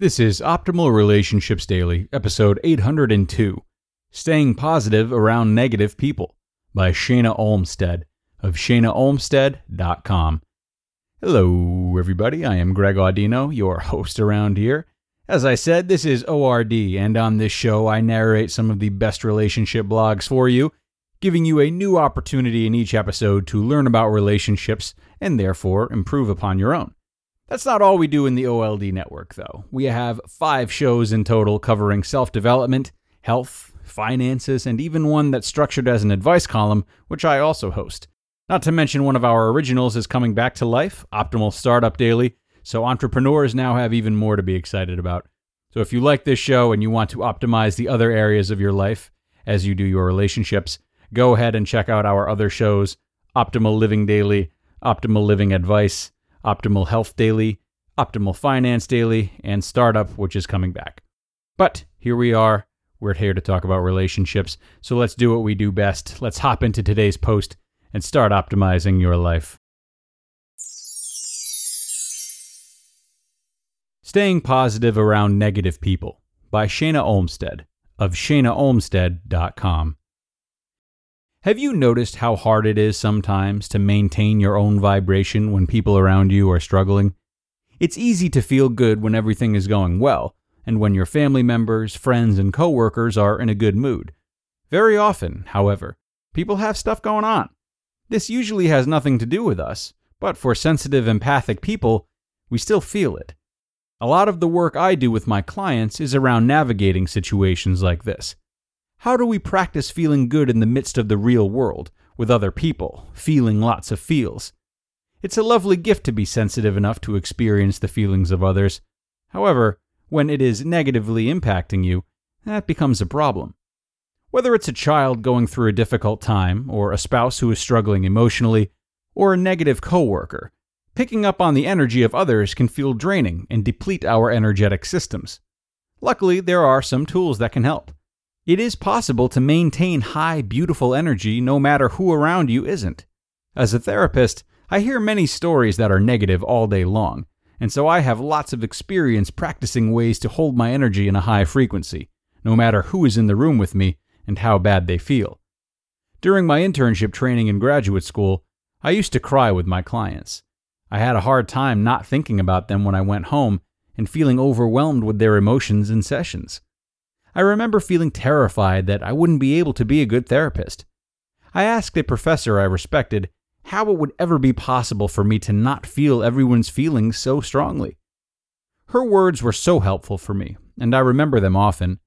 This is Optimal Relationships Daily, episode 802 Staying Positive Around Negative People by Shana Olmstead of shanaolmstead.com. Hello, everybody. I am Greg Audino, your host around here. As I said, this is ORD, and on this show, I narrate some of the best relationship blogs for you, giving you a new opportunity in each episode to learn about relationships and therefore improve upon your own. That's not all we do in the OLD network, though. We have five shows in total covering self development, health, finances, and even one that's structured as an advice column, which I also host. Not to mention, one of our originals is coming back to life, Optimal Startup Daily, so entrepreneurs now have even more to be excited about. So if you like this show and you want to optimize the other areas of your life as you do your relationships, go ahead and check out our other shows Optimal Living Daily, Optimal Living Advice, Optimal Health Daily, Optimal Finance Daily, and Startup, which is coming back. But here we are. We're here to talk about relationships. So let's do what we do best. Let's hop into today's post and start optimizing your life. Staying Positive Around Negative People by Shana Olmstead of shanaolmstead.com. Have you noticed how hard it is sometimes to maintain your own vibration when people around you are struggling? It's easy to feel good when everything is going well, and when your family members, friends, and coworkers are in a good mood. Very often, however, people have stuff going on. This usually has nothing to do with us, but for sensitive, empathic people, we still feel it. A lot of the work I do with my clients is around navigating situations like this. How do we practice feeling good in the midst of the real world, with other people, feeling lots of feels? It's a lovely gift to be sensitive enough to experience the feelings of others. However, when it is negatively impacting you, that becomes a problem. Whether it's a child going through a difficult time, or a spouse who is struggling emotionally, or a negative coworker, picking up on the energy of others can feel draining and deplete our energetic systems. Luckily, there are some tools that can help. It is possible to maintain high, beautiful energy no matter who around you isn't. As a therapist, I hear many stories that are negative all day long, and so I have lots of experience practicing ways to hold my energy in a high frequency, no matter who is in the room with me and how bad they feel. During my internship training in graduate school, I used to cry with my clients. I had a hard time not thinking about them when I went home and feeling overwhelmed with their emotions in sessions. I remember feeling terrified that I wouldn't be able to be a good therapist. I asked a professor I respected how it would ever be possible for me to not feel everyone's feelings so strongly. Her words were so helpful for me, and I remember them often.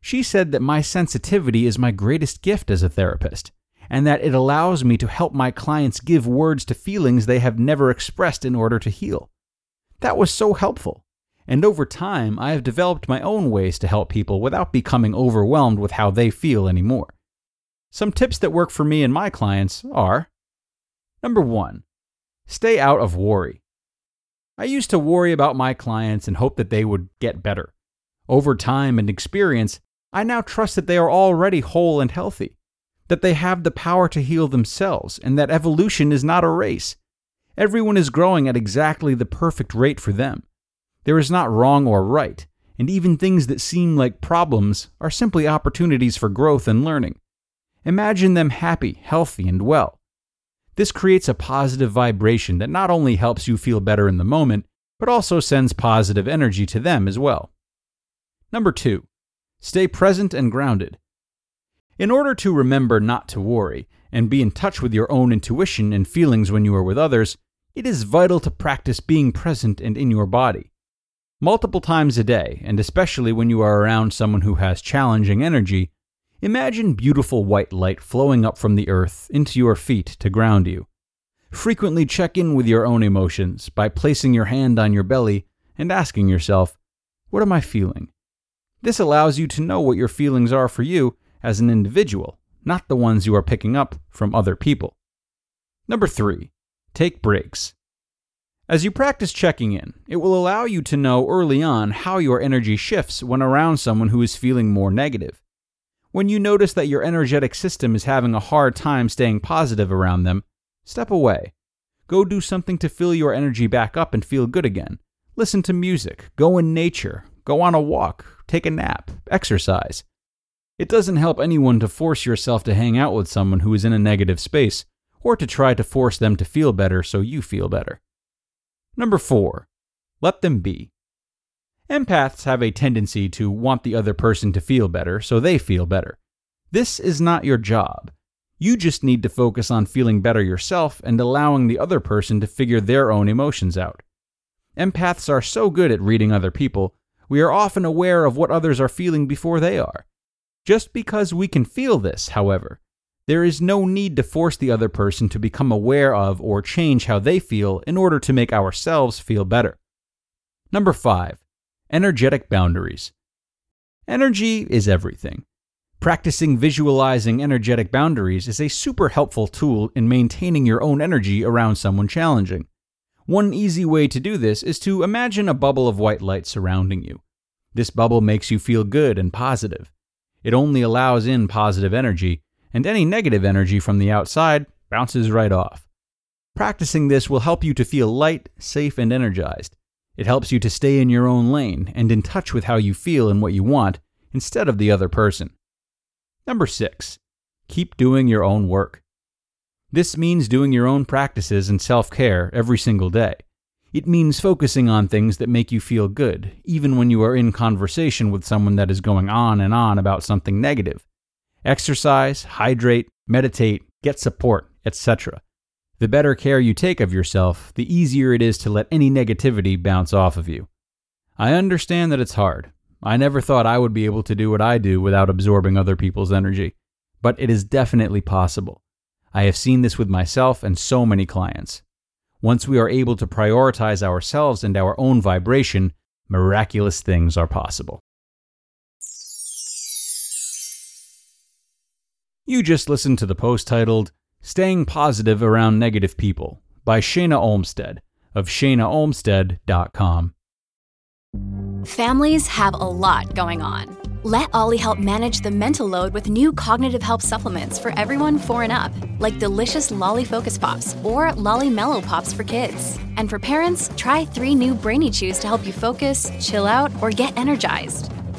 She said that my sensitivity is my greatest gift as a therapist, and that it allows me to help my clients give words to feelings they have never expressed in order to heal. That was so helpful and over time, I have developed my own ways to help people without becoming overwhelmed with how they feel anymore. Some tips that work for me and my clients are Number one, stay out of worry. I used to worry about my clients and hope that they would get better. Over time and experience, I now trust that they are already whole and healthy, that they have the power to heal themselves, and that evolution is not a race. Everyone is growing at exactly the perfect rate for them. There is not wrong or right, and even things that seem like problems are simply opportunities for growth and learning. Imagine them happy, healthy, and well. This creates a positive vibration that not only helps you feel better in the moment, but also sends positive energy to them as well. Number two, stay present and grounded. In order to remember not to worry and be in touch with your own intuition and feelings when you are with others, it is vital to practice being present and in your body. Multiple times a day, and especially when you are around someone who has challenging energy, imagine beautiful white light flowing up from the earth into your feet to ground you. Frequently check in with your own emotions by placing your hand on your belly and asking yourself, What am I feeling? This allows you to know what your feelings are for you as an individual, not the ones you are picking up from other people. Number three, take breaks. As you practice checking in, it will allow you to know early on how your energy shifts when around someone who is feeling more negative. When you notice that your energetic system is having a hard time staying positive around them, step away. Go do something to fill your energy back up and feel good again. Listen to music, go in nature, go on a walk, take a nap, exercise. It doesn't help anyone to force yourself to hang out with someone who is in a negative space, or to try to force them to feel better so you feel better. Number four, let them be. Empaths have a tendency to want the other person to feel better so they feel better. This is not your job. You just need to focus on feeling better yourself and allowing the other person to figure their own emotions out. Empaths are so good at reading other people, we are often aware of what others are feeling before they are. Just because we can feel this, however, there is no need to force the other person to become aware of or change how they feel in order to make ourselves feel better. Number five, energetic boundaries. Energy is everything. Practicing visualizing energetic boundaries is a super helpful tool in maintaining your own energy around someone challenging. One easy way to do this is to imagine a bubble of white light surrounding you. This bubble makes you feel good and positive. It only allows in positive energy, and any negative energy from the outside bounces right off. Practicing this will help you to feel light, safe, and energized. It helps you to stay in your own lane and in touch with how you feel and what you want instead of the other person. Number six, keep doing your own work. This means doing your own practices and self care every single day. It means focusing on things that make you feel good, even when you are in conversation with someone that is going on and on about something negative. Exercise, hydrate, meditate, get support, etc. The better care you take of yourself, the easier it is to let any negativity bounce off of you. I understand that it's hard. I never thought I would be able to do what I do without absorbing other people's energy, but it is definitely possible. I have seen this with myself and so many clients. Once we are able to prioritize ourselves and our own vibration, miraculous things are possible. You just listened to the post titled Staying Positive Around Negative People by Shana Olmstead of shanaolmstead.com. Families have a lot going on. Let OLLY help manage the mental load with new cognitive help supplements for everyone four and up, like delicious Lolly Focus Pops or Lolly Mellow Pops for kids. And for parents, try three new Brainy Chews to help you focus, chill out, or get energized.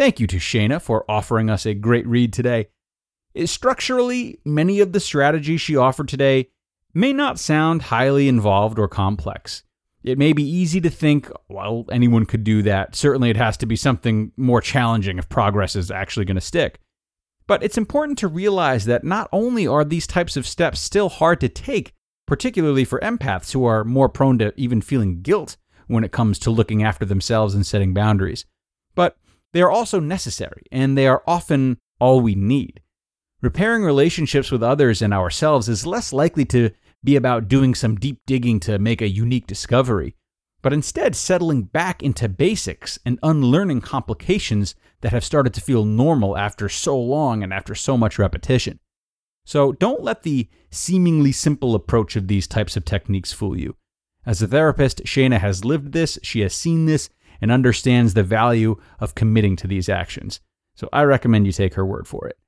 Thank you to Shana for offering us a great read today. Eh, structurally, many of the strategies she offered today may not sound highly involved or complex. It may be easy to think, well, anyone could do that. Certainly, it has to be something more challenging if progress is actually going to stick. But it's important to realize that not only are these types of steps still hard to take, particularly for empaths who are more prone to even feeling guilt when it comes to looking after themselves and setting boundaries, but they are also necessary, and they are often all we need. Repairing relationships with others and ourselves is less likely to be about doing some deep digging to make a unique discovery. but instead settling back into basics and unlearning complications that have started to feel normal after so long and after so much repetition. So don't let the seemingly simple approach of these types of techniques fool you. As a therapist, Shana has lived this, she has seen this, and understands the value of committing to these actions. So I recommend you take her word for it.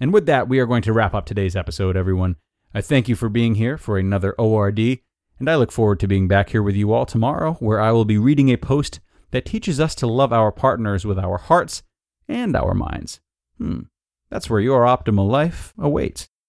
And with that, we are going to wrap up today's episode, everyone. I thank you for being here for another ORD, and I look forward to being back here with you all tomorrow, where I will be reading a post that teaches us to love our partners with our hearts and our minds. Hmm, that's where your optimal life awaits.